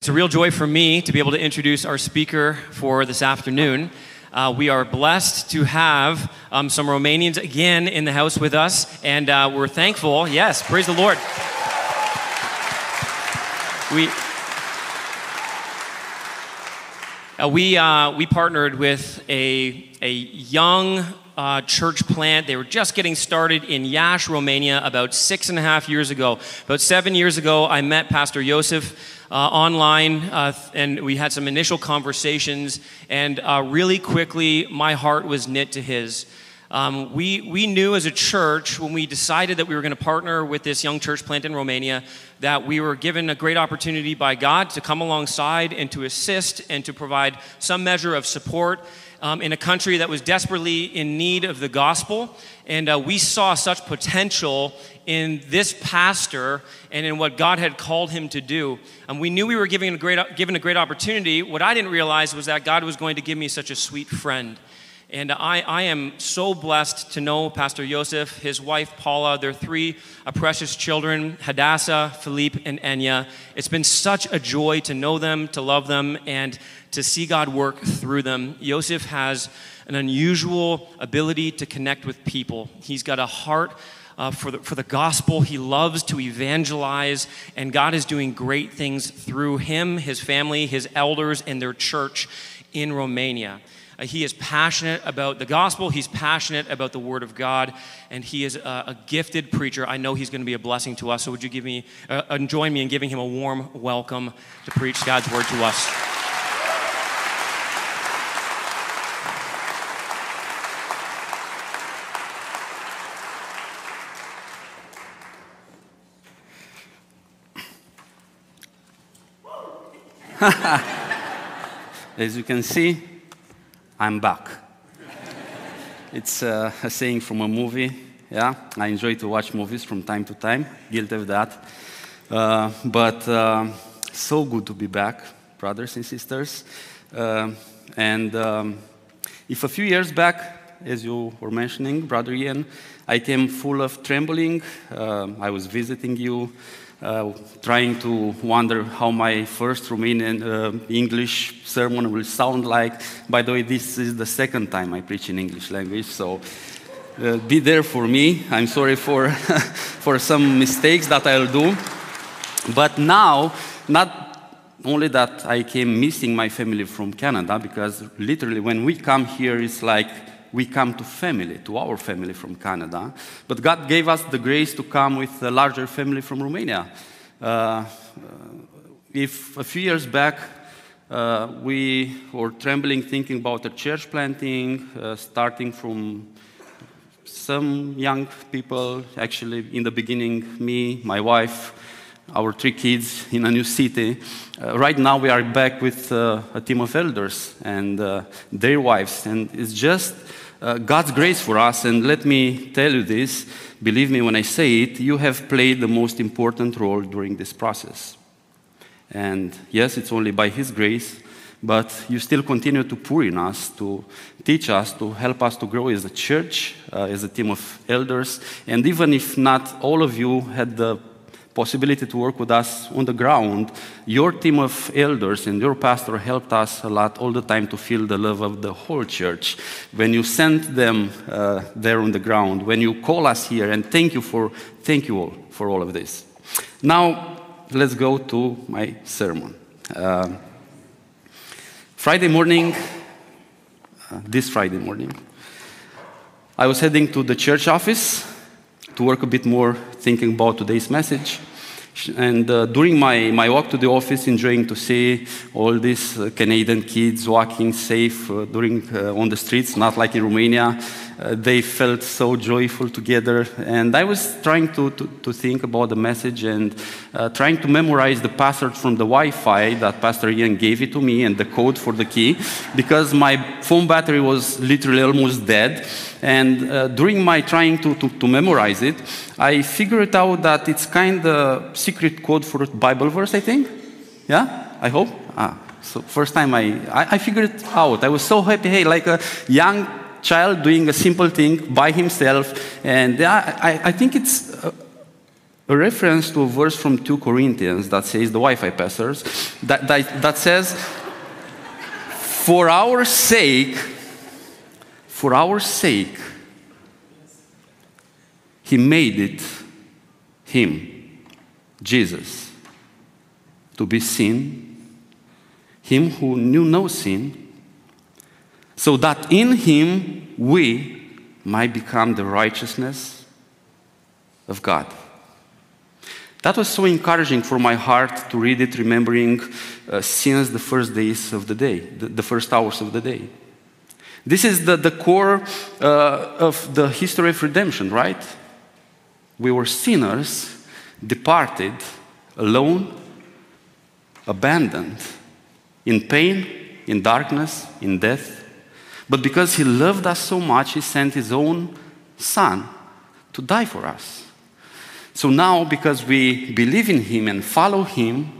It's a real joy for me to be able to introduce our speaker for this afternoon. Uh, we are blessed to have um, some Romanians again in the house with us, and uh, we're thankful. Yes, praise the Lord. We. Uh, we, uh, we partnered with a, a young uh, church plant. They were just getting started in Iași, Romania, about six and a half years ago. About seven years ago, I met Pastor Joseph uh, online, uh, and we had some initial conversations. And uh, really quickly, my heart was knit to his. Um, we, we knew as a church when we decided that we were going to partner with this young church plant in Romania that we were given a great opportunity by God to come alongside and to assist and to provide some measure of support um, in a country that was desperately in need of the gospel. And uh, we saw such potential in this pastor and in what God had called him to do. And we knew we were giving a great, given a great opportunity. What I didn't realize was that God was going to give me such a sweet friend. And I, I am so blessed to know Pastor Joseph, his wife Paula, their three uh, precious children, Hadassah, Philippe, and Enya. It's been such a joy to know them, to love them, and to see God work through them. Joseph has an unusual ability to connect with people. He's got a heart uh, for, the, for the gospel. He loves to evangelize, and God is doing great things through him, his family, his elders, and their church in Romania. Uh, he is passionate about the gospel. He's passionate about the word of God, and he is a, a gifted preacher. I know he's going to be a blessing to us. So, would you give me, uh, uh join me in giving him a warm welcome to preach God's word to us? As you can see, I'm back. it's uh, a saying from a movie. Yeah, I enjoy to watch movies from time to time. Guilty of that. Uh, but uh, so good to be back, brothers and sisters. Uh, and um, if a few years back, as you were mentioning, Brother Ian, I came full of trembling. Uh, I was visiting you uh, trying to wonder how my first Romanian uh, English sermon will sound like. By the way, this is the second time I preach in English language, so uh, be there for me. I'm sorry for, for some mistakes that I'll do. But now, not only that I came missing my family from Canada, because literally when we come here, it's like we come to family, to our family from Canada. But God gave us the grace to come with a larger family from Romania. Uh, uh, if a few years back uh, we were trembling thinking about a church planting, uh, starting from some young people, actually, in the beginning, me, my wife, our three kids in a new city. Uh, right now, we are back with uh, a team of elders and uh, their wives, and it's just uh, God's grace for us. And let me tell you this believe me when I say it, you have played the most important role during this process. And yes, it's only by His grace, but you still continue to pour in us, to teach us, to help us to grow as a church, uh, as a team of elders. And even if not all of you had the possibility to work with us on the ground, your team of elders and your pastor helped us a lot all the time to feel the love of the whole church. When you sent them uh, there on the ground, when you call us here, and thank you for thank you all for all of this. Now let's go to my sermon. Uh, Friday morning, uh, this Friday morning, I was heading to the church office to work a bit more thinking about today's message. And uh, during my, my walk to the office, enjoying to see all these uh, Canadian kids walking safe uh, during, uh, on the streets, not like in Romania, uh, they felt so joyful together. And I was trying to, to, to think about the message and uh, trying to memorize the password from the Wi Fi that Pastor Ian gave it to me and the code for the key because my phone battery was literally almost dead. And uh, during my trying to, to, to, memorize it, I figured out that it's kind of secret code for Bible verse, I think. Yeah, I hope. Ah, so first time I, I, I figured it out. I was so happy. Hey, like a young child doing a simple thing by himself. And I, I think it's a, a reference to a verse from 2 Corinthians that says, the Wi Fi passers, that, that, that says, For our sake, for our sake, he made it him, Jesus, to be sin, him who knew no sin, so that in him we might become the righteousness of God. That was so encouraging for my heart to read it, remembering uh, since the first days of the day, the, the, first hours of the day. This is the, the core uh, of the history of redemption, right? We were sinners, departed, alone, abandoned, in pain, in darkness, in death. But because He loved us so much, He sent His own Son to die for us. So now, because we believe in Him and follow Him,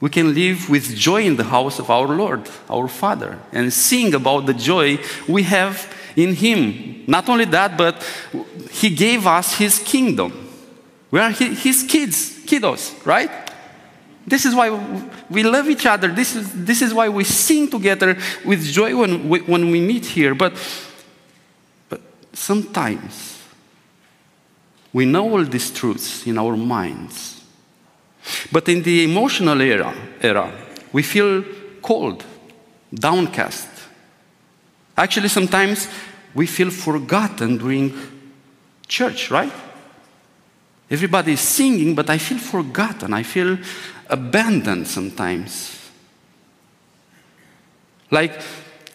we can live with joy in the house of our Lord, our Father, and sing about the joy we have in Him. Not only that, but He gave us His kingdom. We are His kids, kiddos, right? This is why we love each other. This is, this is why we sing together with joy when we, when we meet here. But, but sometimes we know all these truths in our minds. But in the emotional era, era we feel cold, downcast. Actually, sometimes we feel forgotten during church, right? Everybody is singing, but I feel forgotten. I feel abandoned sometimes. Like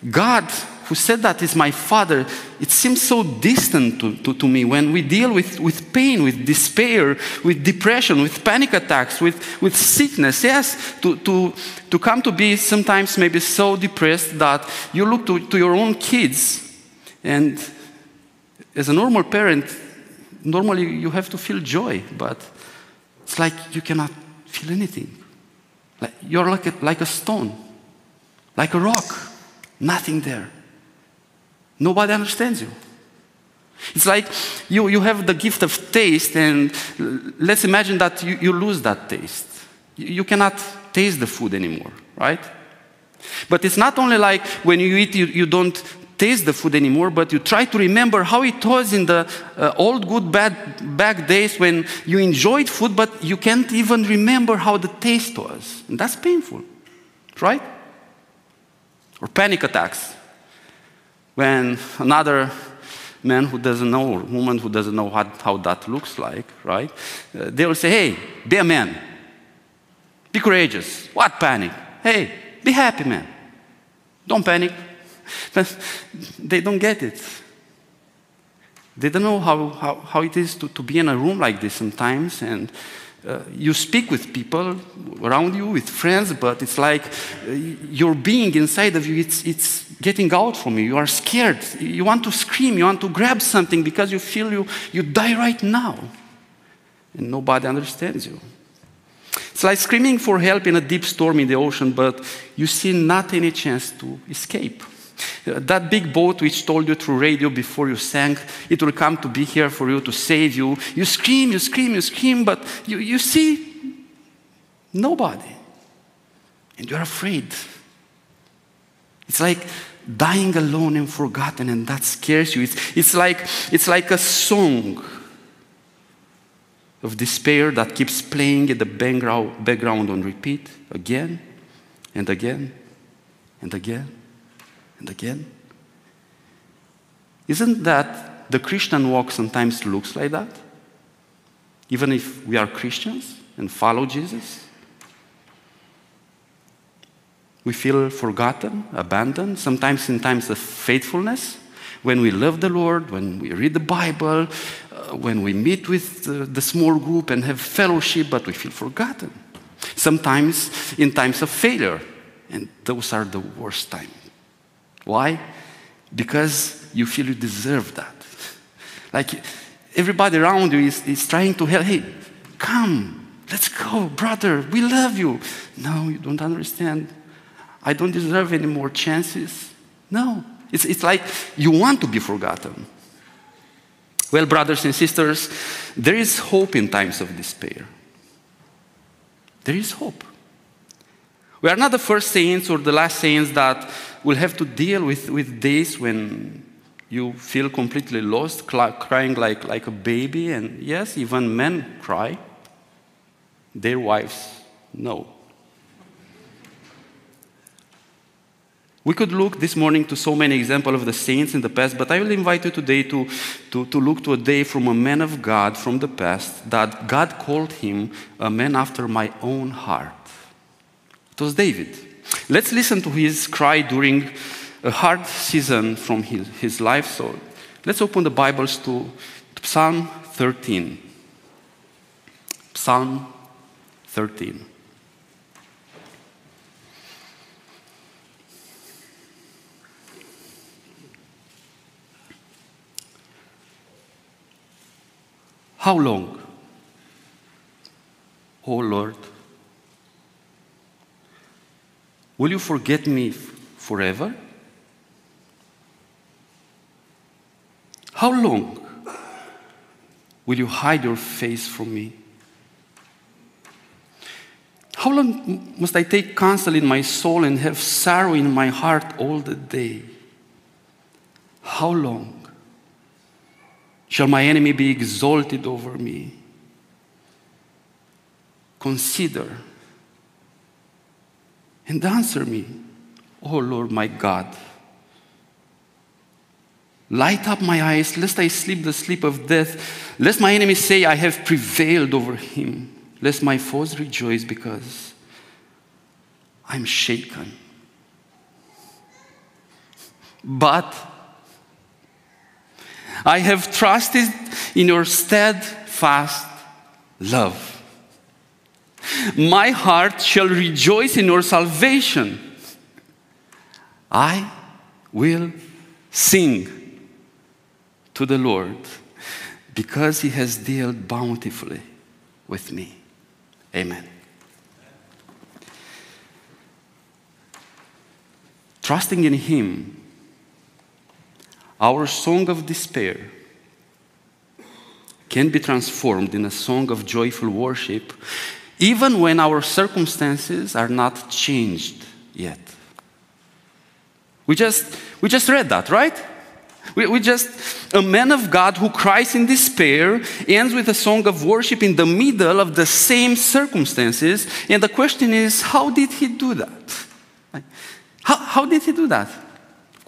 God, who said that is my father, it seems so distant to, to, to, me when we deal with, with pain, with despair, with depression, with panic attacks, with, with sickness. Yes, to, to, to come to be sometimes maybe so depressed that you look to, to your own kids and as a normal parent, normally you have to feel joy, but it's like you cannot feel anything. Like you're like a, like a stone, like a rock, nothing there. Nobody understands you. It's like you, you have the gift of taste, and let's imagine that you, you lose that taste. You, you cannot taste the food anymore, right? But it's not only like when you eat, you, you don't taste the food anymore, but you try to remember how it was in the uh, old good bad back days when you enjoyed food, but you can't even remember how the taste was. And that's painful, right? Or panic attacks. When another man who doesn't know, or woman who doesn't know how, how that looks like, right? Uh, they will say, hey, be a man. Be courageous. What panic? Hey, be happy, man. Don't panic. But they don't get it. They don't know how, how, how it is to, to be in a room like this sometimes. And uh, you speak with people around you, with friends, but it's like uh, your being inside of you, it's, it's getting out from you. You are scared. You want to scream. You want to grab something because you feel you, you die right now. And nobody understands you. It's like screaming for help in a deep storm in the ocean, but you see not any chance to escape. That big boat which told you through radio before you sank, it will come to be here for you to save you. You scream, you scream, you scream, but you, you see nobody. And you're afraid. It's like dying alone and forgotten, and that scares you. It's, it's, like, it's like a song of despair that keeps playing in the background on repeat again and again and again and again. Isn't that the Christian walk sometimes looks like that? Even if we are Christians and follow Jesus? We feel forgotten, abandoned, sometimes in times of faithfulness, when we love the Lord, when we read the Bible, uh, when we meet with uh, the small group and have fellowship, but we feel forgotten. Sometimes in times of failure, and those are the worst times. Why? Because you feel you deserve that. Like everybody around you is, is trying to help. Hey, come, let's go, brother, we love you. No, you don't understand. I don't deserve any more chances. No, it's, it's like you want to be forgotten. Well, brothers and sisters, there is hope in times of despair. There is hope. We are not the first saints or the last saints that will have to deal with, with days when you feel completely lost, crying like, like a baby. And yes, even men cry. Their wives no. We could look this morning to so many examples of the saints in the past, but I will invite you today to, to, to look to a day from a man of God from the past that God called him a man after my own heart. It was David. Let's listen to his cry during a hard season from his, his life. So let's open the Bibles to, to Psalm 13. Psalm 13. How long? O oh Lord, will you forget me forever? How long will you hide your face from me? How long must I take counsel in my soul and have sorrow in my heart all the day? How long? Shall my enemy be exalted over me? Consider and answer me, O oh Lord my God. Light up my eyes, lest I sleep the sleep of death, lest my enemy say, I have prevailed over him, lest my foes rejoice because I'm shaken. But I have trusted in your steadfast love. My heart shall rejoice in your salvation. I will sing to the Lord because he has dealt bountifully with me. Amen. Trusting in him our song of despair can be transformed in a song of joyful worship, even when our circumstances are not changed yet. We just, we just read that, right? We, we just, a man of God who cries in despair ends with a song of worship in the middle of the same circumstances. And the question is, how did he do that? How, how did he do that?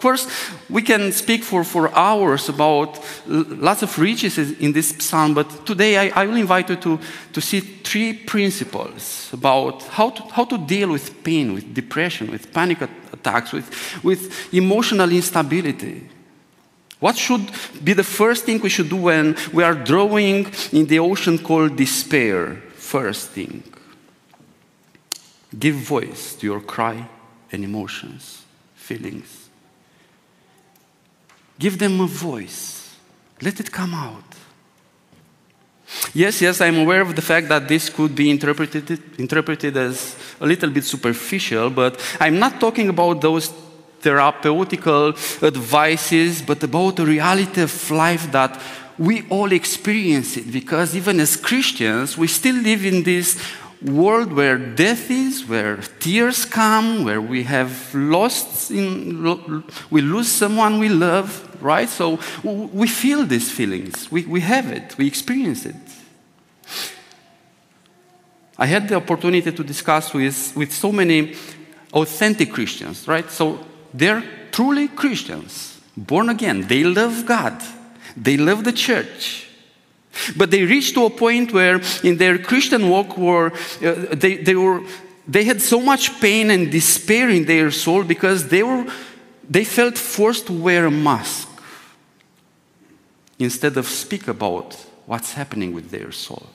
Course, we can speak for, for hours about lots of riches in this psalm, but today I, I will invite you to, to see three principles about how to, how to deal with pain, with depression, with panic attacks, with, with emotional instability. What should be the first thing we should do when we are drawing in the ocean called despair? First thing, give voice to your cry and emotions, feelings. Give them a voice. Let it come out. Yes, yes, I'm aware of the fact that this could be interpreted, interpreted as a little bit superficial, but I'm not talking about those therapeutical advices, but about the reality of life that we all experience it because even as Christians, we still live in this world where death is, where tears come, where we have lost, in, we lose someone we love, right? So we feel these feelings. We, we have it. We experience it. I had the opportunity to discuss with, with so many authentic Christians, right? So they're truly Christians, born again. They love God. They love the church. But they reached to a point where in their Christian walk where uh, they, they, were, they had so much pain and despair in their soul because they, were, they felt forced to wear a mask instead of speak about what's happening with their soul.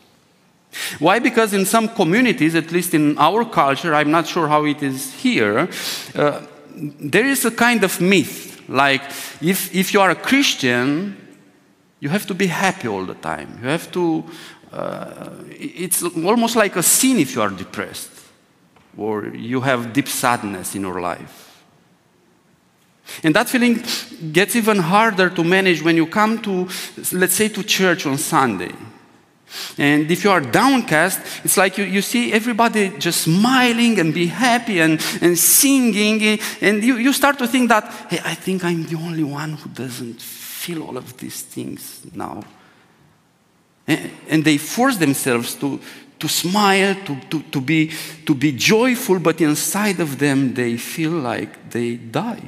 Why? Because in some communities, at least in our culture, I'm not sure how it is here, uh, there is a kind of myth like if, if you are a Christian, you have to be happy all the time. You have to, uh, it's almost like a sin if you are depressed or you have deep sadness in your life. And that feeling gets even harder to manage when you come to, let's say, to church on Sunday. And if you are downcast, it's like you, you see everybody just smiling and be happy and, and singing. And you, you start to think that, hey, I think I'm the only one who doesn't feel all of these things now. And, and they force themselves to, to smile, to, to, to, be, to be joyful, but inside of them they feel like they die.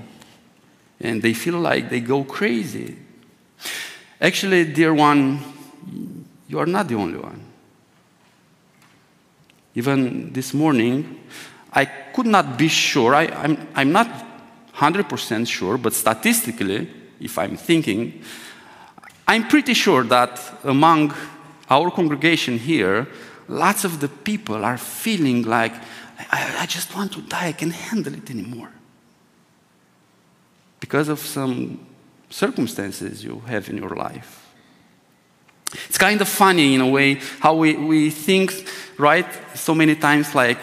And they feel like they go crazy. Actually, dear one, you are not the only one. Even this morning, I could not be sure, I, I'm, I'm not 100% sure, but statistically, if I'm thinking, I'm pretty sure that among our congregation here, lots of the people are feeling like, I, I just want to die, I can't handle it anymore. Because of some circumstances you have in your life. It's kind of funny in a way how we, we think, right, so many times like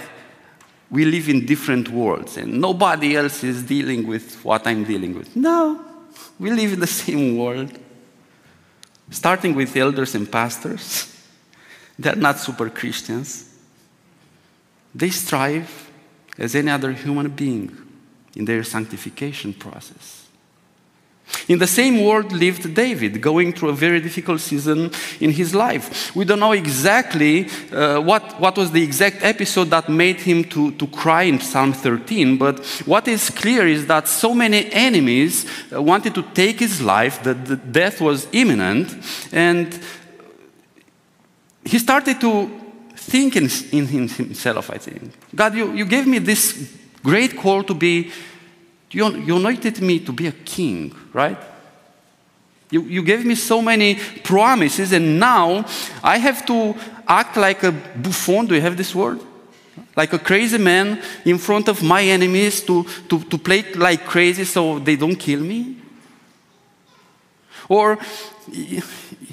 we live in different worlds and nobody else is dealing with what I'm dealing with. No, we live in the same world. Starting with elders and pastors, they're not super Christians. They strive as any other human being in their sanctification process. In the same world lived David, going through a very difficult season in his life. We don't know exactly uh, what, what was the exact episode that made him to, to cry in Psalm 13, but what is clear is that so many enemies uh, wanted to take his life, that the death was imminent, and he started to think in, in himself, I think. God, you, you gave me this great call to be you, you anointed me to be a king, right? You, you gave me so many promises, and now I have to act like a buffoon. Do you have this word? Like a crazy man in front of my enemies to, to, to play like crazy so they don't kill me? Or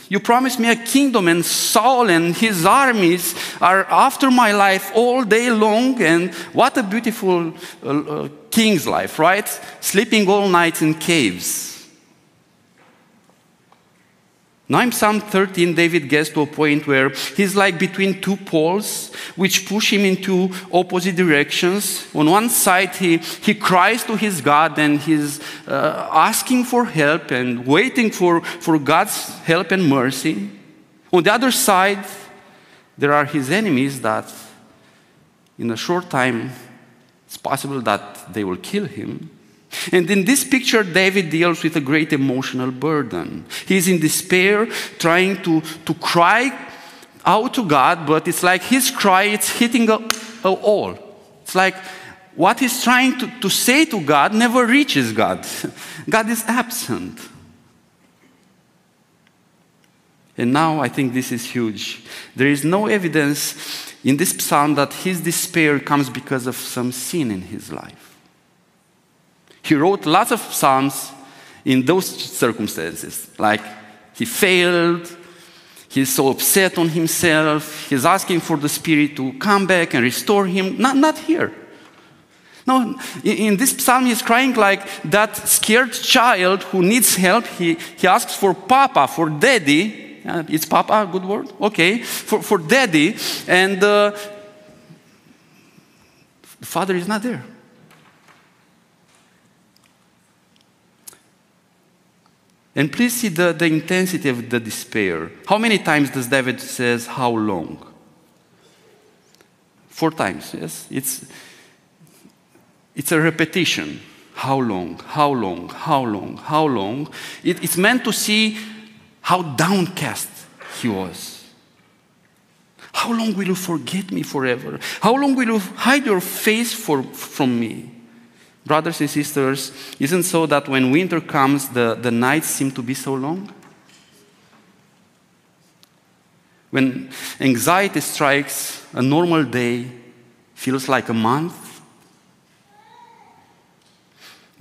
you promised me a kingdom, and Saul and his armies are after my life all day long. And what a beautiful uh, uh, king's life, right? Sleeping all night in caves. Now in Psalm 13, David gets to a point where he's like between two poles, which push him into opposite directions. On one side, he, he cries to his God and he's uh, asking for help and waiting for, for God's help and mercy. On the other side, there are his enemies that in a short time, it's possible that they will kill him. And in this picture, David deals with a great emotional burden. He's in despair, trying to, to cry out to God, but it's like his cry is hitting a, a wall. It's like what he's trying to, to say to God never reaches God. God is absent. And now I think this is huge. There is no evidence in this psalm that his despair comes because of some sin in his life. He wrote lots of psalms in those circumstances, like he failed, he's so upset on himself, he's asking for the Spirit to come back and restore him. Not, not here. No, in this psalm, he's crying like that scared child who needs help. He, he asks for papa, for daddy. Uh, it's papa good word? Okay. For, for daddy. And uh, the father is not there. And please see the, the intensity of the despair. How many times does David says how long? Four times, yes? It's, it's a repetition. How long, how long, how long, how long? It, it's meant to see how downcast he was. How long will you forget me forever? How long will you hide your face for, from me? Brothers and sisters, isn't so that when winter comes, the, the nights seem to be so long? When anxiety strikes, a normal day feels like a month.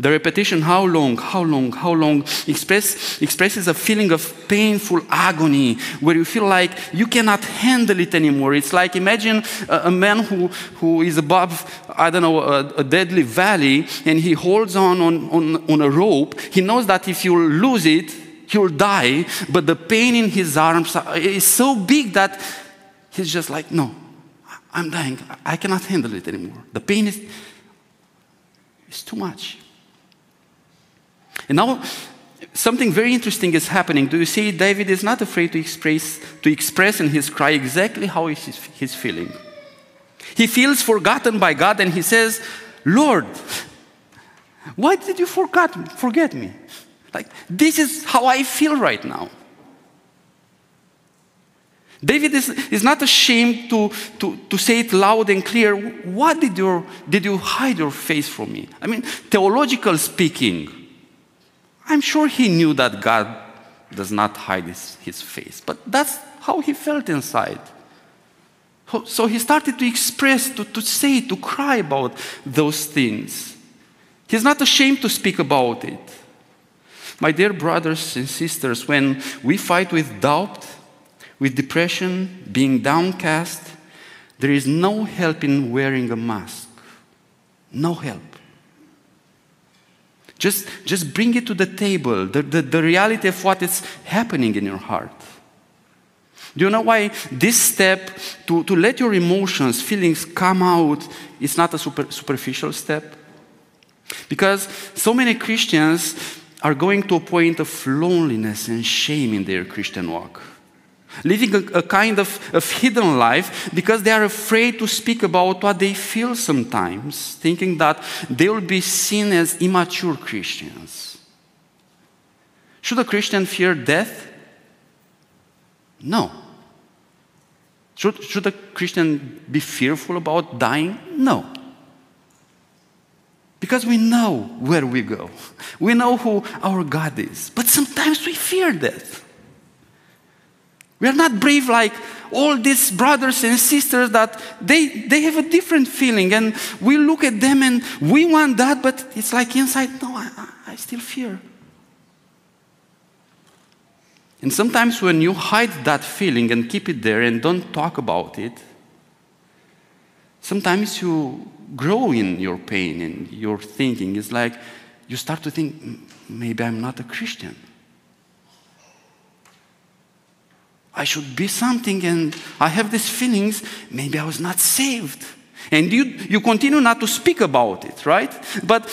The repetition, how long, how long, how long, express, expresses a feeling of painful agony where you feel like you cannot handle it anymore. It's like imagine a, a man who, who is above, I don't know, a, a, deadly valley and he holds on, on on on a rope. He knows that if you lose it, he'll die, but the pain in his arms is so big that he's just like, no, I'm dying. I cannot handle it anymore. The pain is, is too much. And now something very interesting is happening. Do you see? David is not afraid to express, to express in his cry exactly how he's, feeling. He feels forgotten by God and he says, Lord, why did you forget, forget me? Like, this is how I feel right now. David is, is not ashamed to, to, to say it loud and clear. What did, your, did you hide your face from me? I mean, theological speaking, I'm sure he knew that God does not hide his, his face, but that's how he felt inside. So he started to express, to, to say, to cry about those things. He's not ashamed to speak about it. My dear brothers and sisters, when we fight with doubt, with depression, being downcast, there is no help in wearing a mask. No help. Just, just bring it to the table, the, the, the reality of what is happening in your heart. Do you know why this step to, to let your emotions, feelings come out is not a super, superficial step? Because so many Christians are going to a point of loneliness and shame in their Christian walk living a, a kind of, of hidden life because they are afraid to speak about what they feel sometimes, thinking that they will be seen as immature Christians. Should a Christian fear death? No. Should, should a Christian be fearful about dying? No. Because we know where we go. We know who our God is. But sometimes we fear death. We are not brave like all these brothers and sisters that they, they have a different feeling and we look at them and we want that, but it's like inside, no, I, I still fear. And sometimes when you hide that feeling and keep it there and don't talk about it, sometimes you grow in your pain and your thinking. It's like you start to think, maybe I'm not a Christian. I should be something, and I have these feelings, maybe I was not saved. And you, you continue not to speak about it, right? But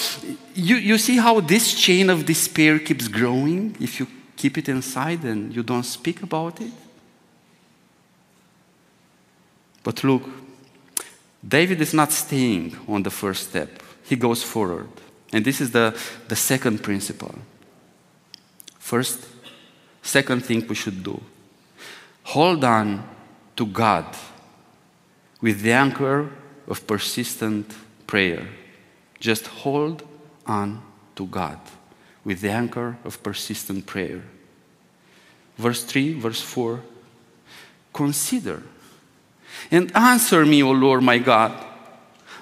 you, you see how this chain of despair keeps growing if you keep it inside and you don't speak about it? But look, David is not staying on the first step, he goes forward. And this is the, the second principle. First, second thing we should do Hold on to God with the anchor of persistent prayer. Just hold on to God with the anchor of persistent prayer. Verse 3, verse 4 Consider and answer me, O Lord my God.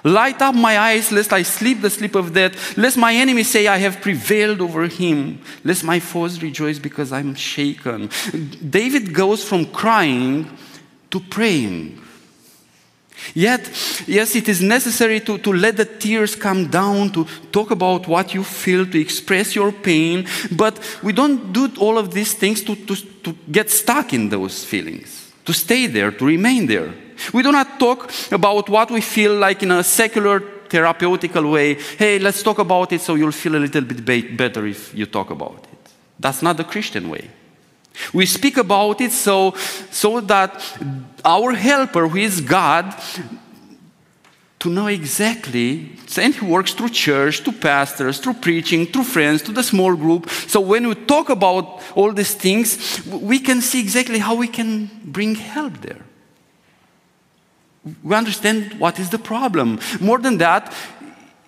Light up my eyes, lest I sleep the sleep of death, lest my enemy say, I have prevailed over him, lest my foes rejoice because I'm shaken. David goes from crying to praying. Yet, yes, it is necessary to, to let the tears come down, to talk about what you feel, to express your pain, but we don't do all of these things to, to, to get stuck in those feelings, to stay there, to remain there. We do not talk about what we feel like in a secular therapeutical way. Hey, let's talk about it so you'll feel a little bit better if you talk about it. That's not the Christian way. We speak about it so, so that our helper, who is God, to know exactly, and he works through church, through pastors, through preaching, through friends, to the small group. So when we talk about all these things, we can see exactly how we can bring help there we understand what is the problem. More than that,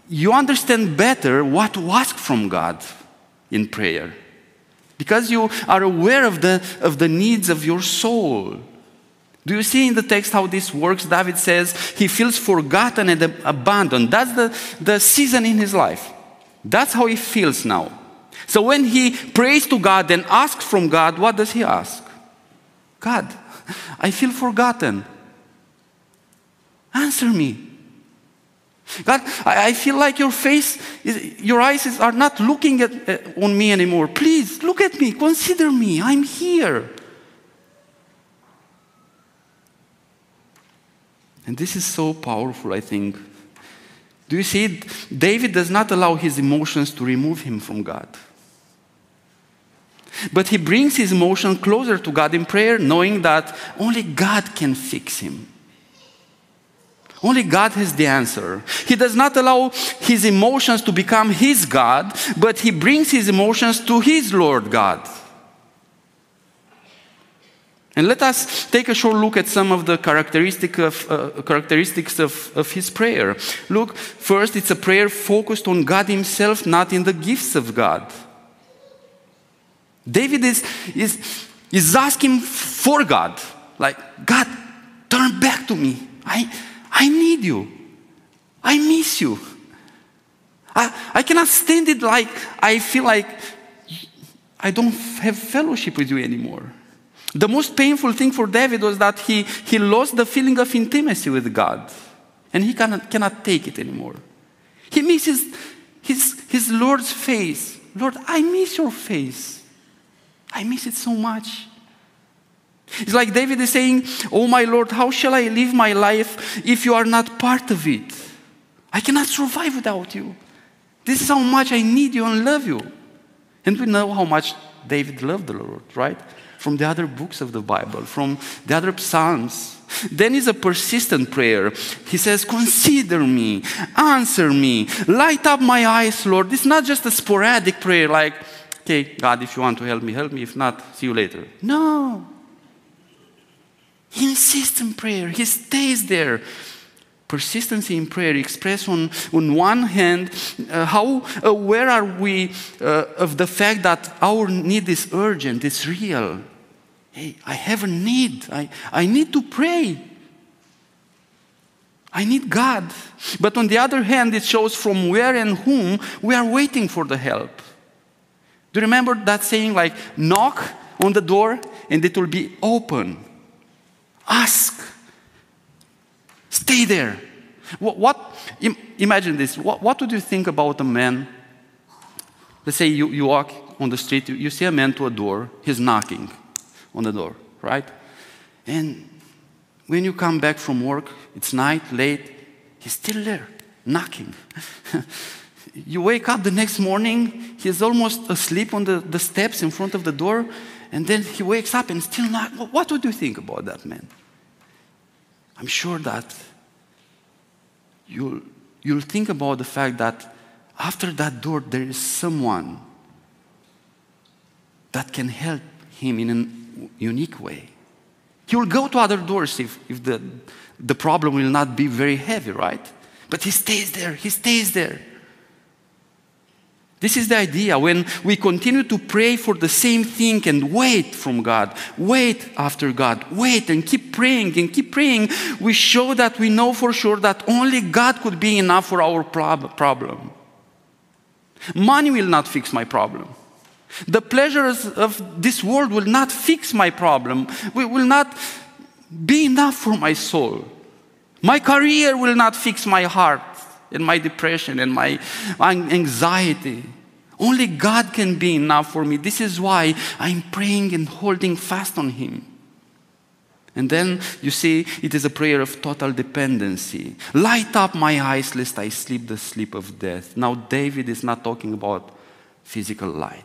you understand better what to ask from God in prayer. Because you are aware of the, of the needs of your soul. Do you see in the text how this works? David says he feels forgotten and abandoned. That's the, the season in his life. That's how he feels now. So when he prays to God and asks from God, what does he ask? God, I feel forgotten. Answer me. God, I, feel like your face, your eyes are not looking at, uh, on me anymore. Please look at me, consider me. I'm here. And this is so powerful, I think. Do you see? David does not allow his emotions to remove him from God. But he brings his emotion closer to God in prayer, knowing that only God can fix him. Only God has the answer. He does not allow his emotions to become his God, but he brings his emotions to his Lord God. And let us take a short look at some of the characteristic of, uh, characteristics of, of his prayer. Look, first, it's a prayer focused on God himself, not in the gifts of God. David is, is, is asking for God, like, God, turn back to me. I, I need you. I miss you. I, I cannot stand it like I feel like I don't have fellowship with you anymore. The most painful thing for David was that he, he lost the feeling of intimacy with God and he cannot, cannot take it anymore. He misses his, his Lord's face. Lord, I miss your face. I miss it so much. It's like David is saying, Oh my Lord, how shall I live my life if you are not part of it? I cannot survive without you. This is how much I need you and love you. And we know how much David loved the Lord, right? From the other books of the Bible, from the other Psalms. Then is a persistent prayer. He says, Consider me, answer me, light up my eyes, Lord. This is not just a sporadic prayer like, Okay, God, if you want to help me, help me. If not, see you later. No. He insists in prayer, he stays there. Persistency in prayer expressed on, on one hand, uh, how aware are we uh, of the fact that our need is urgent, it's real. Hey, I have a need. I, I need to pray. I need God. But on the other hand, it shows from where and whom we are waiting for the help. Do you remember that saying, like, knock on the door and it will be open? Ask. Stay there. What, what imagine this. What, what would you think about a man? Let's say you, you walk on the street, you, you see a man to a door, he's knocking on the door, right? And when you come back from work, it's night, late, he's still there, knocking. you wake up the next morning, he's almost asleep on the, the steps in front of the door, and then he wakes up and still not. What would you think about that man? I'm sure that you'll, you'll think about the fact that after that door, there is someone that can help him in a unique way. He will go to other doors if, if the, the problem will not be very heavy, right? But he stays there, he stays there. This is the idea. When we continue to pray for the same thing and wait from God, wait after God, wait and keep praying and keep praying, we show that we know for sure that only God could be enough for our problem. Money will not fix my problem. The pleasures of this world will not fix my problem, we will not be enough for my soul. My career will not fix my heart and my depression and my anxiety. Only God can be enough for me. This is why I'm praying and holding fast on Him. And then you see, it is a prayer of total dependency. Light up my eyes lest I sleep the sleep of death. Now, David is not talking about physical light.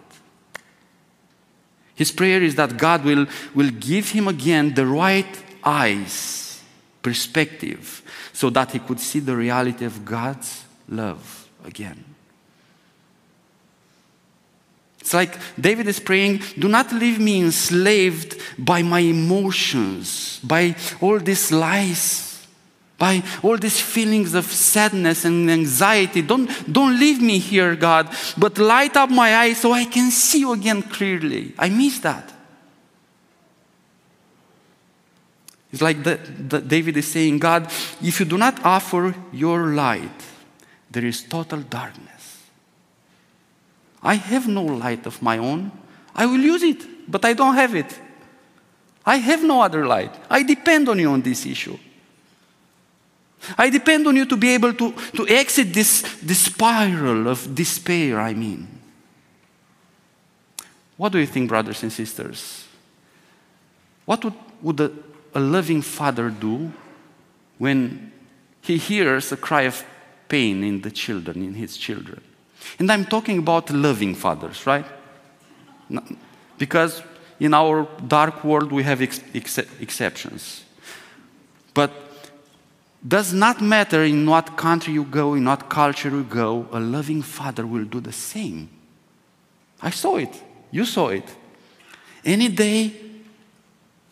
His prayer is that God will, will give him again the right eyes, perspective, so that he could see the reality of God's love again. It's like David is praying, do not leave me enslaved by my emotions, by all these lies, by all these feelings of sadness and anxiety. Don't, don't leave me here, God, but light up my eyes so I can see you again clearly. I miss that. It's like the, the David is saying, God, if you do not offer your light, there is total darkness. I have no light of my own. I will use it, but I don't have it. I have no other light. I depend on you on this issue. I depend on you to be able to, to exit this, this spiral of despair, I mean. What do you think, brothers and sisters? What would, would a, a loving father do when he hears a cry of pain in the children, in his children? And I'm talking about loving fathers, right? Because in our dark world we have ex- ex- exceptions. But does not matter in what country you go, in what culture you go, a loving father will do the same. I saw it. You saw it. Any day,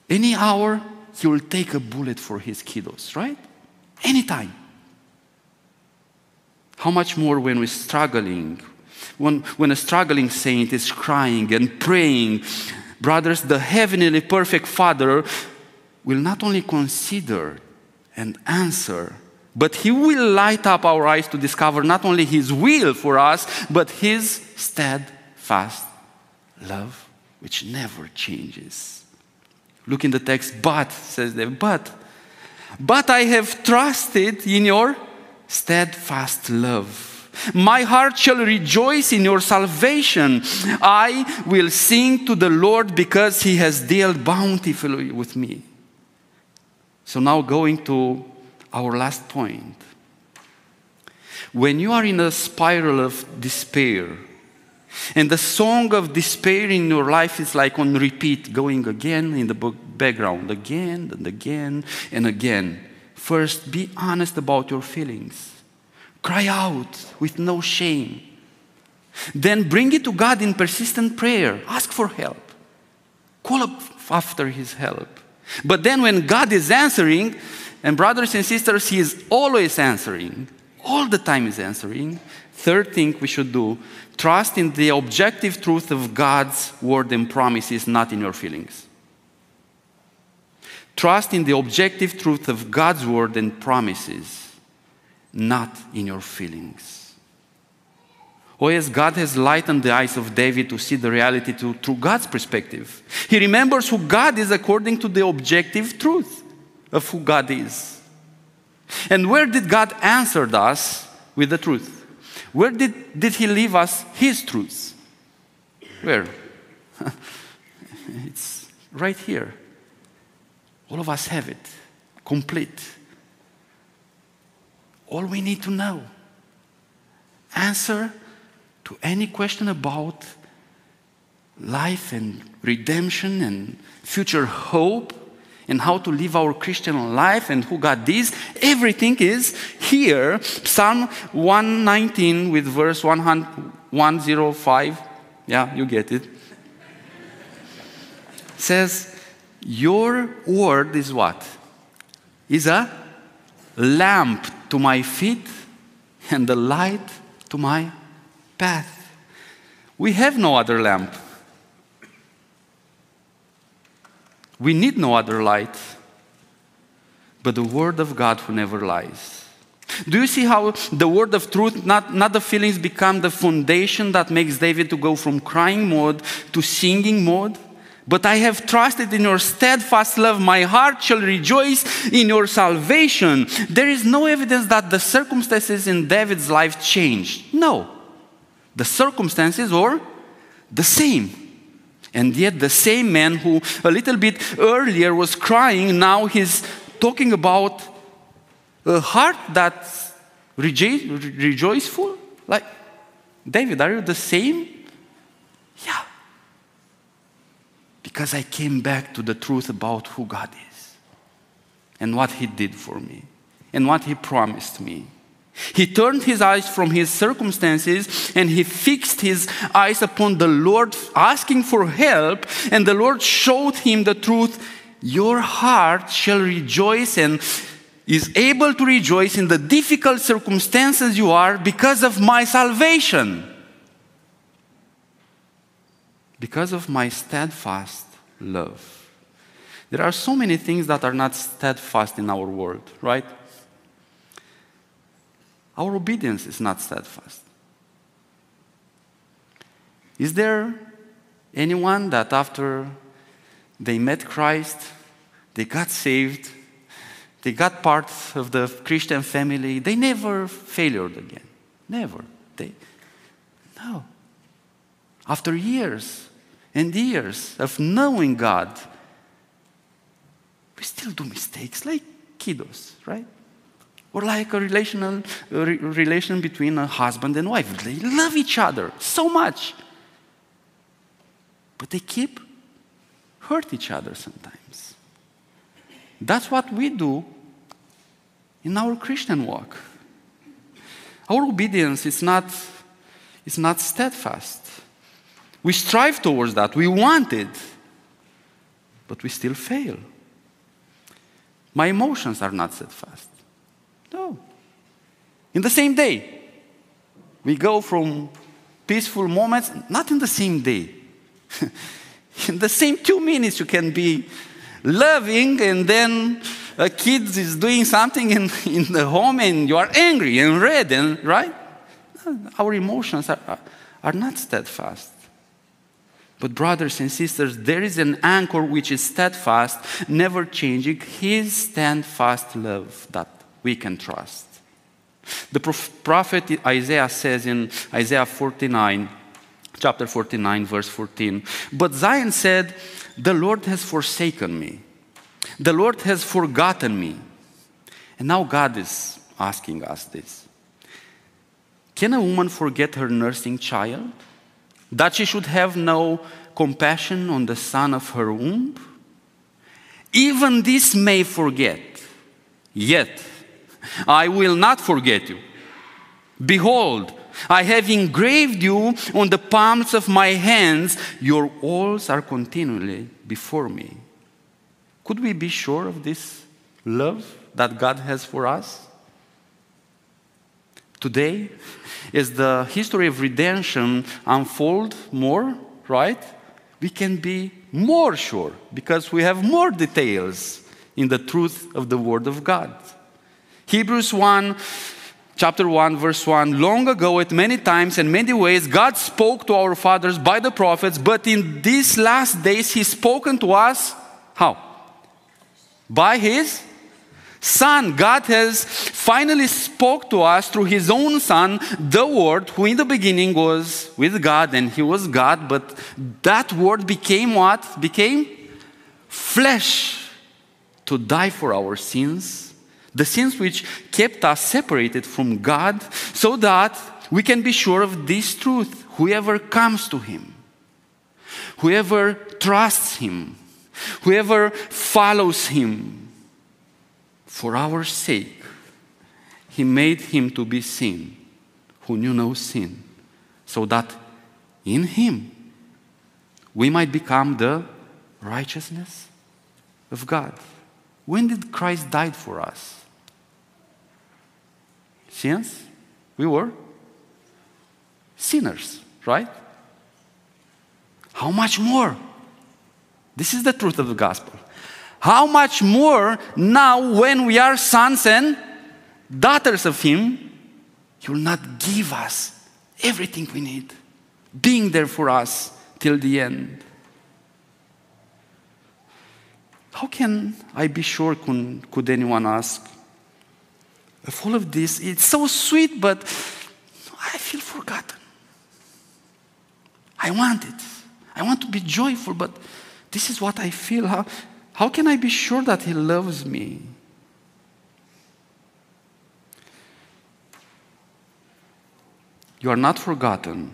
any hour, he will take a bullet for his kiddos, right? Anytime. How much more when we're struggling? When, when a struggling saint is crying and praying, brothers, the heavenly perfect Father will not only consider and answer. But He will light up our eyes to discover not only His will for us, but His steadfast love, which never changes. Look in the text, but, says there, but, but I have trusted in your steadfast love. My heart shall rejoice in your salvation. I will sing to the Lord because he has dealt bountifully with me. So, now going to our last point. When you are in a spiral of despair, and the song of despair in your life is like on repeat, going again in the background, again and again and again. First, be honest about your feelings. Cry out with no shame. Then bring it to God in persistent prayer. Ask for help. Call up after His help. But then when God is answering, and brothers and sisters, He is always answering, all the time is answering. Third thing we should do trust in the objective truth of God's word and promises, not in your feelings. Trust in the objective truth of God's word and promises, not in your feelings. Oh, yes, God has lightened the eyes of David to see the reality to, through God's perspective. He remembers who God is according to the objective truth of who God is. And where did God answer us with the truth? Where did, did He leave us His truths? Where? it's right here. All of us have it, complete. All we need to know. Answer to any question about life and redemption and future hope and how to live our Christian life and who God is, everything is here. Psalm 119 with verse 105. Yeah, you get it. says, Your word is what? Is a lamp to my feet and a light to my path. We have no other lamp. We need no other light but the Word of God who never lies. Do you see how the word of truth, not, not the feelings, become the foundation that makes David to go from crying mode to singing mode? But I have trusted in your steadfast love. My heart shall rejoice in your salvation. There is no evidence that the circumstances in David's life changed. No the circumstances were the same. And yet, the same man who a little bit earlier was crying, now he's talking about a heart that's rejo- rejoiceful. Like, David, are you the same? Yeah. Because I came back to the truth about who God is and what He did for me and what He promised me. He turned his eyes from his circumstances and he fixed his eyes upon the Lord, asking for help. And the Lord showed him the truth Your heart shall rejoice and is able to rejoice in the difficult circumstances you are because of my salvation. Because of my steadfast love. There are so many things that are not steadfast in our world, right? Our obedience is not steadfast. Is there anyone that after they met Christ, they got saved, they got part of the Christian family, they never failed again? Never. They, no. After years and years of knowing God, we still do mistakes like kiddos, right? Or like a relational a re- relation between a husband and wife. They love each other so much. But they keep hurt each other sometimes. That's what we do in our Christian walk. Our obedience is not, is not steadfast. We strive towards that, we want it, but we still fail. My emotions are not steadfast. No. In the same day, we go from peaceful moments, not in the same day. in the same two minutes, you can be loving, and then a kid is doing something in, in the home, and you are angry and red, and right? Our emotions are, are, are not steadfast. But, brothers and sisters, there is an anchor which is steadfast, never changing, His steadfast love that we can trust. The prophet Isaiah says in Isaiah 49, chapter 49, verse 14, But Zion said, The Lord has forsaken me, the Lord has forgotten me. And now God is asking us this Can a woman forget her nursing child? That she should have no compassion on the son of her womb? Even this may forget, yet I will not forget you. Behold, I have engraved you on the palms of my hands. Your walls are continually before me. Could we be sure of this love that God has for us? Today, as the history of redemption unfold more, right? We can be more sure because we have more details in the truth of the Word of God. Hebrews 1, chapter 1, verse 1 Long ago, at many times and many ways, God spoke to our fathers by the prophets, but in these last days, He's spoken to us how? By His Son. God has finally spoke to us through His own Son, the Word, who in the beginning was with God and He was God, but that Word became what? Became flesh to die for our sins the sins which kept us separated from God, so that we can be sure of this truth. Whoever comes to Him, whoever trusts Him, whoever follows Him, for our sake, He made Him to be sin, who knew no sin, so that in Him we might become the righteousness of God. When did Christ die for us? Since we were sinners, right? How much more? This is the truth of the gospel. How much more now, when we are sons and daughters of Him, He will not give us everything we need, being there for us till the end. How can I be sure, could, could anyone ask? Of all of this, it's so sweet, but I feel forgotten. I want it. I want to be joyful, but this is what I feel. How, how can I be sure that He loves me? You are not forgotten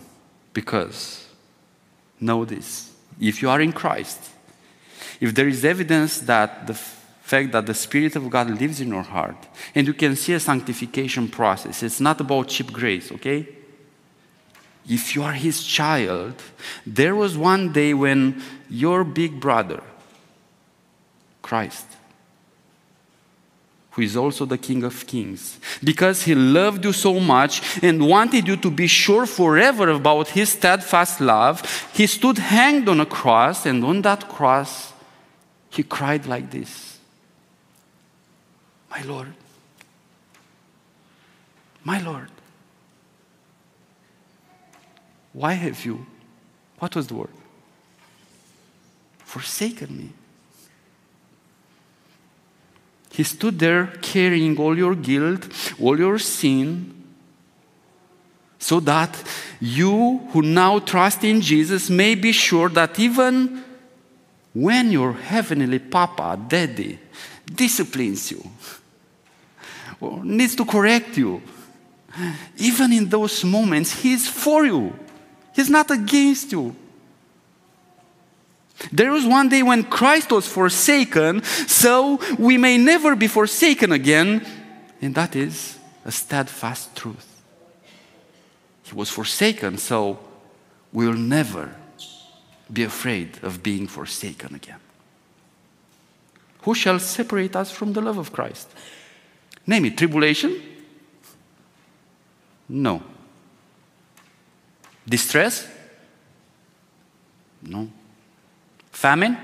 because, know this, if you are in Christ, if there is evidence that the fact that the Spirit of God lives in your heart, and you can see a sanctification process, it's not about cheap grace, okay? If you are His child, there was one day when your big brother, Christ, who is also the King of Kings, because He loved you so much and wanted you to be sure forever about His steadfast love, He stood hanged on a cross, and on that cross, He cried like this My Lord, my Lord, why have you What was the word? Forsaken me. He stood there carrying all your guilt, all your sin, so that you who now trust in Jesus may be sure that even when your heavenly Papa, Daddy, disciplines you needs to correct you, even in those moments, He's for you. He's not against you. There was one day when Christ was forsaken, so we may never be forsaken again, and that is a steadfast truth. He was forsaken, so we will never be afraid of being forsaken again. Who shall separate us from the love of Christ? Name it tribulation? No. Distress? No. Famine?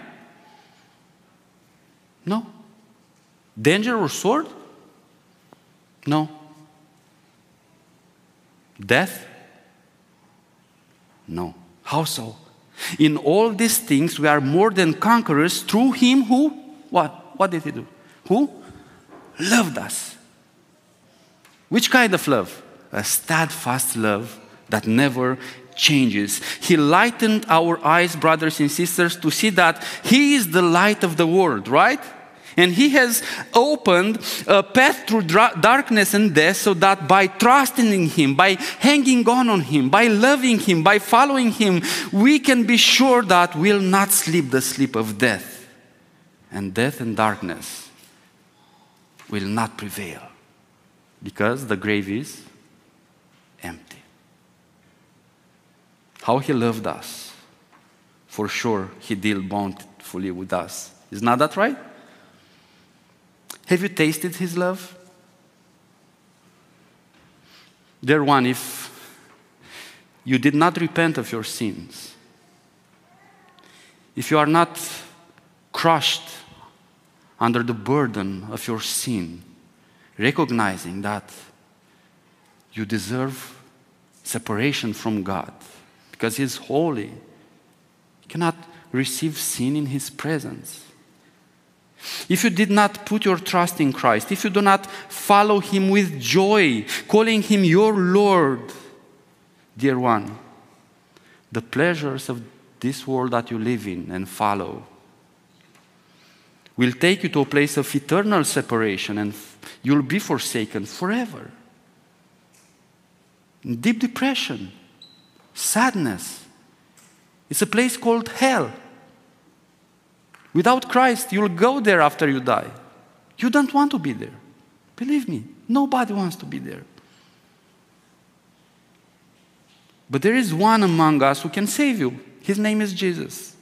No. Danger or sword? No. Death? No. How so? In all these things, we are more than conquerors through Him who, what? What did He do? Who? Loved us. Which kind of love? A steadfast love that never changes. He lightened our eyes, brothers and sisters, to see that He is the light of the world, right? And He has opened a path through darkness and death so that by trusting in Him, by hanging on on Him, by loving Him, by following Him, we can be sure that we'll not sleep the sleep of death. And death and darkness will not prevail because the grave is empty. How He loved us. For sure, He dealt bountifully with us. Is not that right? Have you tasted His love? Dear one, if you did not repent of your sins, if you are not crushed under the burden of your sin, recognizing that you deserve separation from God because He is holy, you cannot receive sin in His presence. If you did not put your trust in Christ, if you do not follow Him with joy, calling Him your Lord, dear one, the pleasures of this world that you live in and follow will take you to a place of eternal separation and you'll be forsaken forever. Deep depression, sadness. It's a place called hell. Without Christ, you'll go there after you die. You don't want to be there. Believe me, nobody wants to be there. But there is one among us who can save you. His name is Jesus.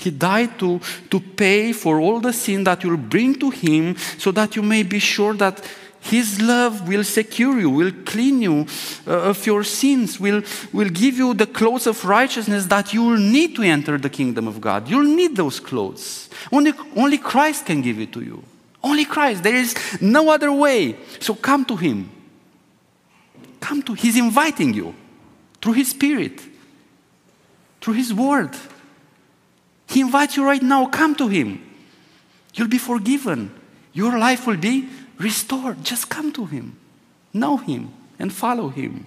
He died to, to pay for all the sin that you'll bring to Him so that you may be sure that his love will secure you, will clean you uh, of your sins, will, will give you the clothes of righteousness that you will need to enter the kingdom of God. You'll need those clothes. Only, only Christ can give it to you. Only Christ. There is no other way. So come to Him. Come to He's inviting you through His Spirit, through His Word. He invites you right now. Come to Him. You'll be forgiven. Your life will be restored. Just come to Him, know Him, and follow Him.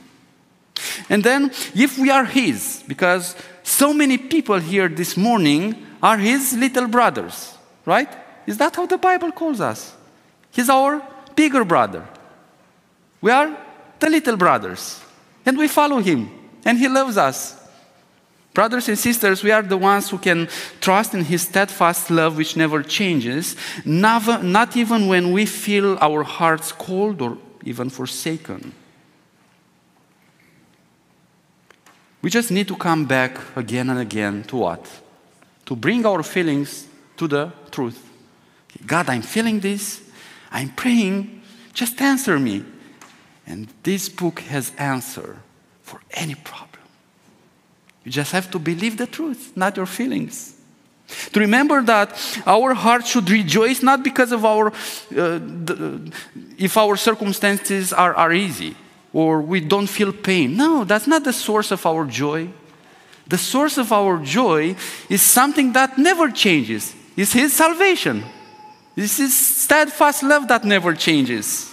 And then, if we are His, because so many people here this morning are His little brothers, right? Is that how the Bible calls us? He's our bigger brother. We are the little brothers, and we follow Him, and He loves us. Brothers and sisters, we are the ones who can trust in His steadfast love, which never changes, not even when we feel our hearts cold or even forsaken. We just need to come back again and again to what? To bring our feelings to the truth. God, I'm feeling this. I'm praying. Just answer me. And this book has answer for any problem. You just have to believe the truth, not your feelings. To remember that our heart should rejoice not because of our, uh, the, if our circumstances are, are easy or we don't feel pain. No, that's not the source of our joy. The source of our joy is something that never changes. It's His salvation. This is steadfast love that never changes.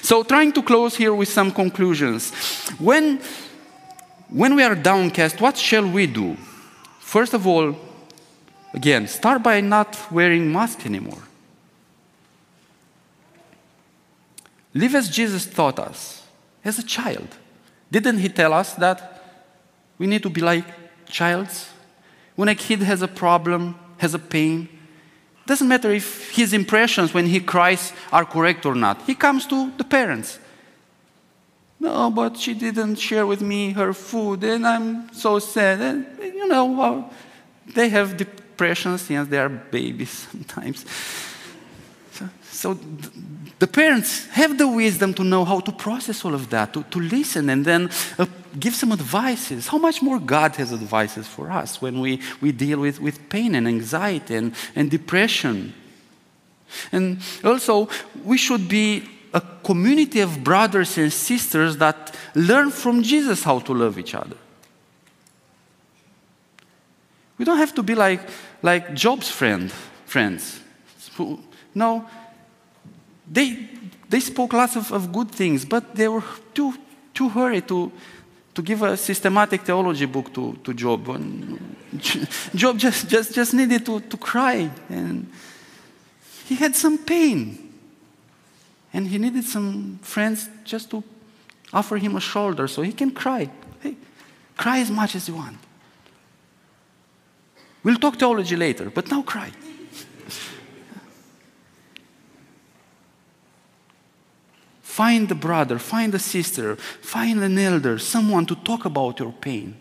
So, trying to close here with some conclusions. When, when we are downcast, what shall we do? First of all, again, start by not wearing mask anymore. Live as Jesus taught us, as a child. Didn't he tell us that we need to be like childs? When a kid has a problem, has a pain, doesn't matter if his impressions when he cries are correct or not. He comes to the parents. No, but she didn't share with me her food, and I'm so sad. And you know, they have depression since they are babies sometimes. So, so the parents have the wisdom to know how to process all of that, to, to listen and then uh, give some advices. How much more God has advices for us when we, we deal with, with pain and anxiety and, and depression. And also, we should be a community of brothers and sisters that learn from Jesus how to love each other. We don't have to be like, like Job's friend, friends. No, they, they spoke lots of, of good things, but they were too, too hurried to, to give a systematic theology book to, to Job. And Job just, just, just needed to, to cry. And he had some pain. And he needed some friends just to offer him a shoulder so he can cry. Hey, cry as much as you want. We'll talk theology later, but now cry. Find a brother, find a sister, find an elder, someone to talk about your pain.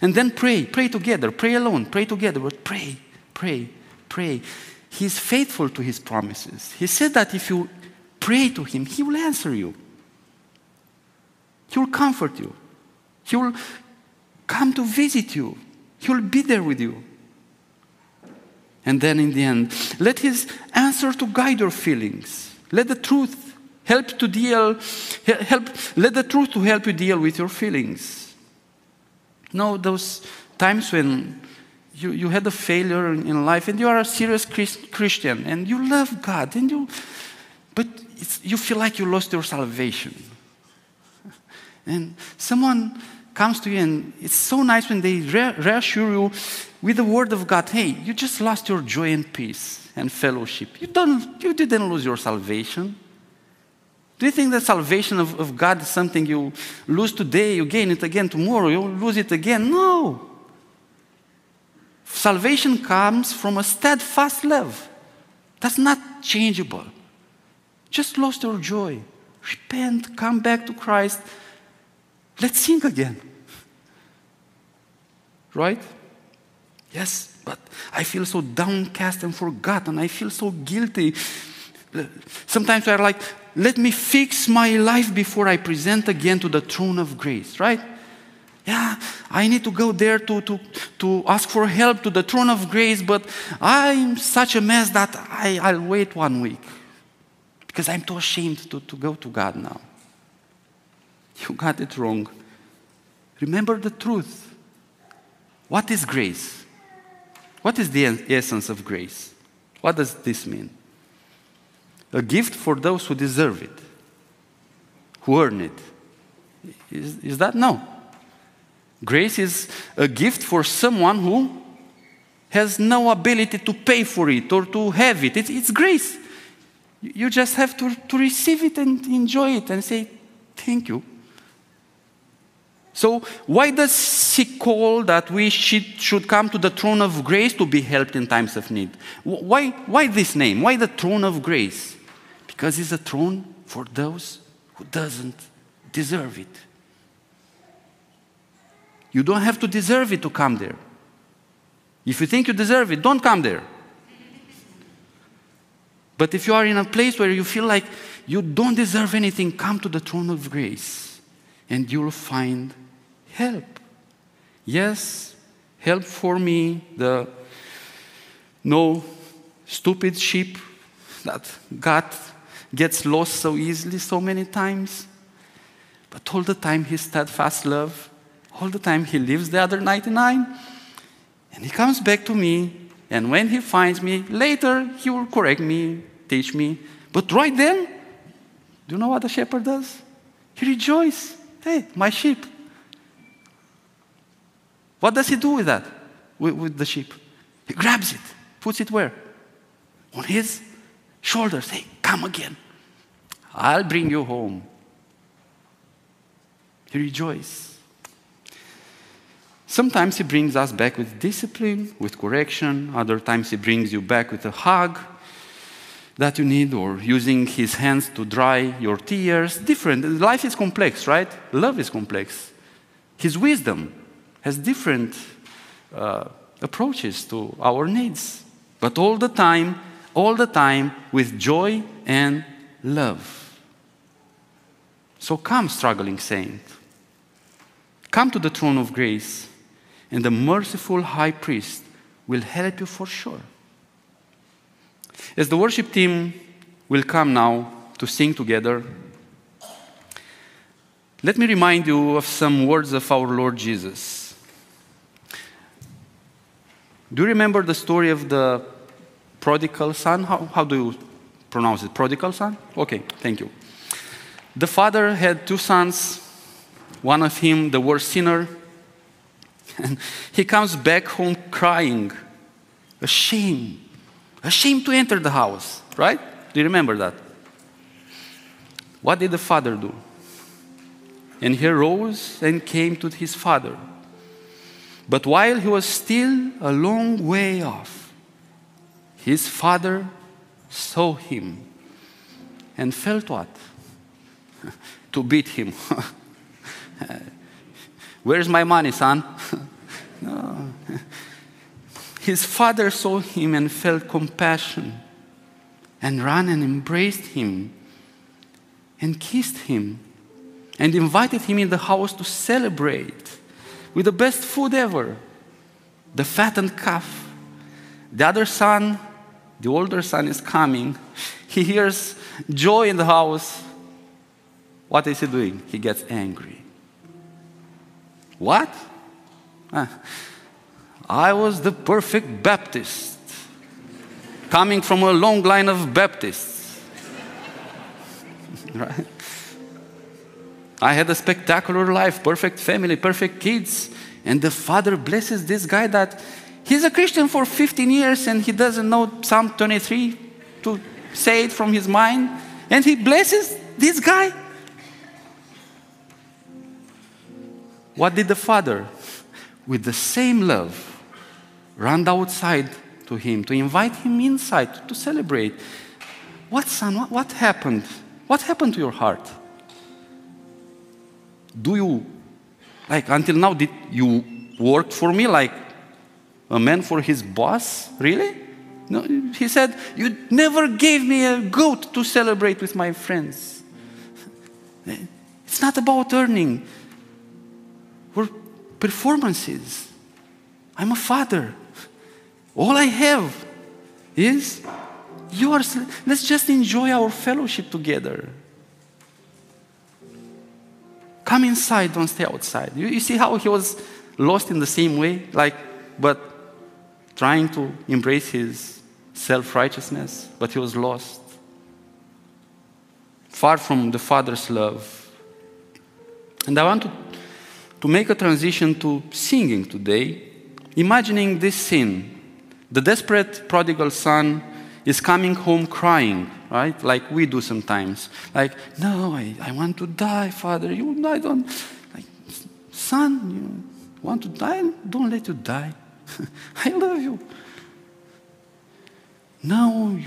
And then pray, pray together, pray alone, pray together, but pray, pray, pray. He's faithful to his promises. He said that if you pray to him, he will answer you. He will comfort you. He will come to visit you. He will be there with you. And then in the end, let his answer to guide your feelings. Let the truth Help to deal, help, let the truth to help you deal with your feelings. No, those times when you, you had a failure in life and you are a serious Christian and you love God and you, but you feel like you lost your salvation. And someone comes to you and it's so nice when they reassure you with the word of God, hey, you just lost your joy and peace and fellowship. You, don't, you didn't lose your salvation. Do you think that salvation of, of God is something you lose today, you gain it again tomorrow, you lose it again? No. Salvation comes from a steadfast love. That's not changeable. Just lost your joy. Repent, come back to Christ. Let's sing again. Right? Yes, but I feel so downcast and forgotten. I feel so guilty. Sometimes I'm like, let me fix my life before I present again to the throne of grace, right? Yeah, I need to go there to, to, to ask for help to the throne of grace, but I'm such a mess that I, I'll wait one week because I'm too ashamed to, to go to God now. You got it wrong. Remember the truth. What is grace? What is the essence of grace? What does this mean? a gift for those who deserve it, who earn it. Is, is that? No. Grace is a gift for someone who has no ability to pay for it or to have it. It's, it's grace. You just have to, to receive it and enjoy it and say, Thank you. So, why does he call that we should, should come to the throne of grace to be helped in times of need? Why, why this name? Why the throne of grace? Because it's a throne for those who doesn't deserve it. You don't have to deserve it to come there. If you think you deserve it, don't come there. But if you are in a place where you feel like you don't deserve anything, come to the throne of grace and you'll find help. Yes, help for me, the no stupid sheep that got gets lost so easily so many times. But all the time, His steadfast love all the time. He leaves the other 99 and he comes back to me. And when he finds me, later he will correct me, teach me. But right then, do you know what the shepherd does? He rejoices. Hey, my sheep. What does he do with that, with, with the sheep? He grabs it, puts it where? On his shoulders. Hey, come again. I'll bring you home. He rejoices. Sometimes he brings us back with discipline, with correction. Other times he brings you back with a hug that you need, or using his hands to dry your tears. Different. Life is complex, right? Love is complex. His wisdom has different uh, approaches to our needs, but all the time, all the time with joy and love. So come, struggling saint. Come to the throne of grace, and the merciful high priest will help you for sure. As the worship team will come now to sing together, let me remind you of some words of our Lord Jesus. Do you remember the story of the prodigal son? How, how do you pronounce it? Prodigal son? Okay, thank you. The father had two sons, one of him the worst sinner, and he comes back home crying, ashamed, ashamed to enter the house, right? Do you remember that? What did the father do? And he rose and came to his father. But while he was still a long way off, his father saw him and felt what? to beat him. Where's my money, son? no. His father saw him and felt compassion and ran and embraced him and kissed him and invited him in the house to celebrate with the best food ever the fattened calf. The other son, the older son, is coming. He hears joy in the house. What is he doing? He gets angry. What? Ah, I was the perfect Baptist, coming from a long line of Baptists. right? I had a spectacular life, perfect family, perfect kids. And the father blesses this guy that he's a Christian for 15 years and he doesn't know Psalm 23 to say it from his mind. And he blesses this guy. What did the father, with the same love, run outside to him to invite him inside to celebrate? What, son? What, what happened? What happened to your heart? Do you, like, until now, did you work for me like a man for his boss? Really? No, he said, You never gave me a goat to celebrate with my friends. It's not about earning. We're performances. I'm a father. All I have is yours. Let's just enjoy our fellowship together. Come inside, don't stay outside. You, you see how he was lost in the same way? Like, but trying to embrace his self righteousness, but he was lost. Far from the Father's love. And I want to, to make a transition to singing today, imagining this scene. The desperate prodigal son is coming home crying, right? Like we do sometimes. Like, no, I, I want to die, Father. You, I don't. Like, son, you want to die? Don't let you die. I love you. No,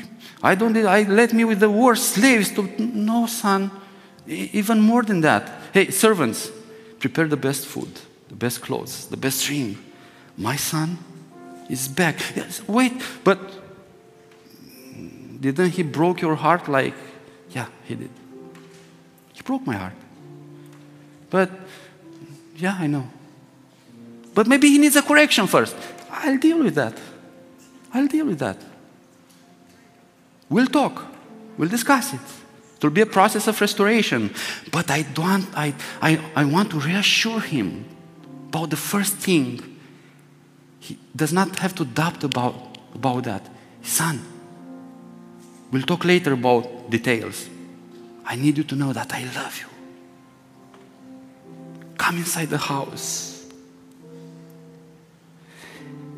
I don't. I let me with the worst slaves to. No, son. Even more than that. Hey, servants, prepare the best food, the best clothes, the best drink. My son is back. Yes, wait, but didn't he broke your heart like, yeah, he did. He broke my heart. But, yeah, I know. But maybe he needs a correction first. I'll deal with that. I'll deal with that. We'll talk. We'll discuss it. Will be a process of restoration. But I don't I, I, I want to reassure him about the first thing. He does not have to doubt about, about that. Son, we'll talk later about details. I need you to know that I love you. Come inside the house.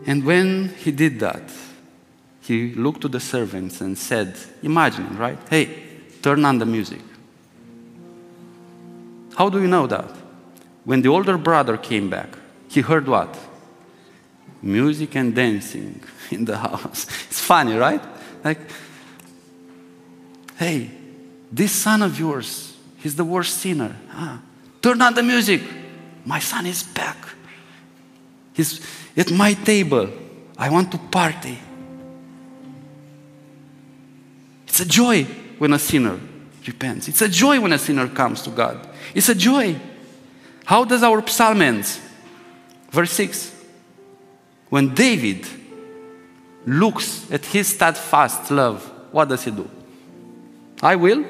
And when he did that, he looked to the servants and said, Imagine, right? Hey, turn on the music. How do you know that? When the older brother came back, he heard what? Music and dancing in the house. It's funny, right? Like, hey, this son of yours, he's the worst sinner. Ah, turn on the music. My son is back. He's at my table. I want to party. It's a joy when a sinner repents. It's a joy when a sinner comes to God. It's a joy. How does our psalm end? Verse 6. When David looks at his steadfast love, what does he do? I will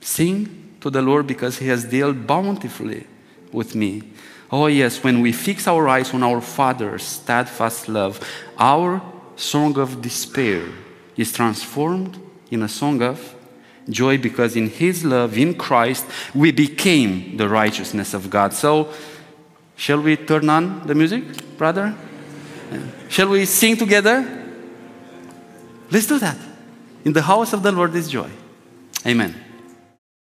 sing to the Lord because he has dealt bountifully with me. Oh, yes, when we fix our eyes on our Father's steadfast love, our song of despair is transformed in a song of joy because in His love, in Christ, we became the righteousness of God. So, shall we turn on the music, brother? Shall we sing together? Let's do that. In the house of the Lord is joy. Amen.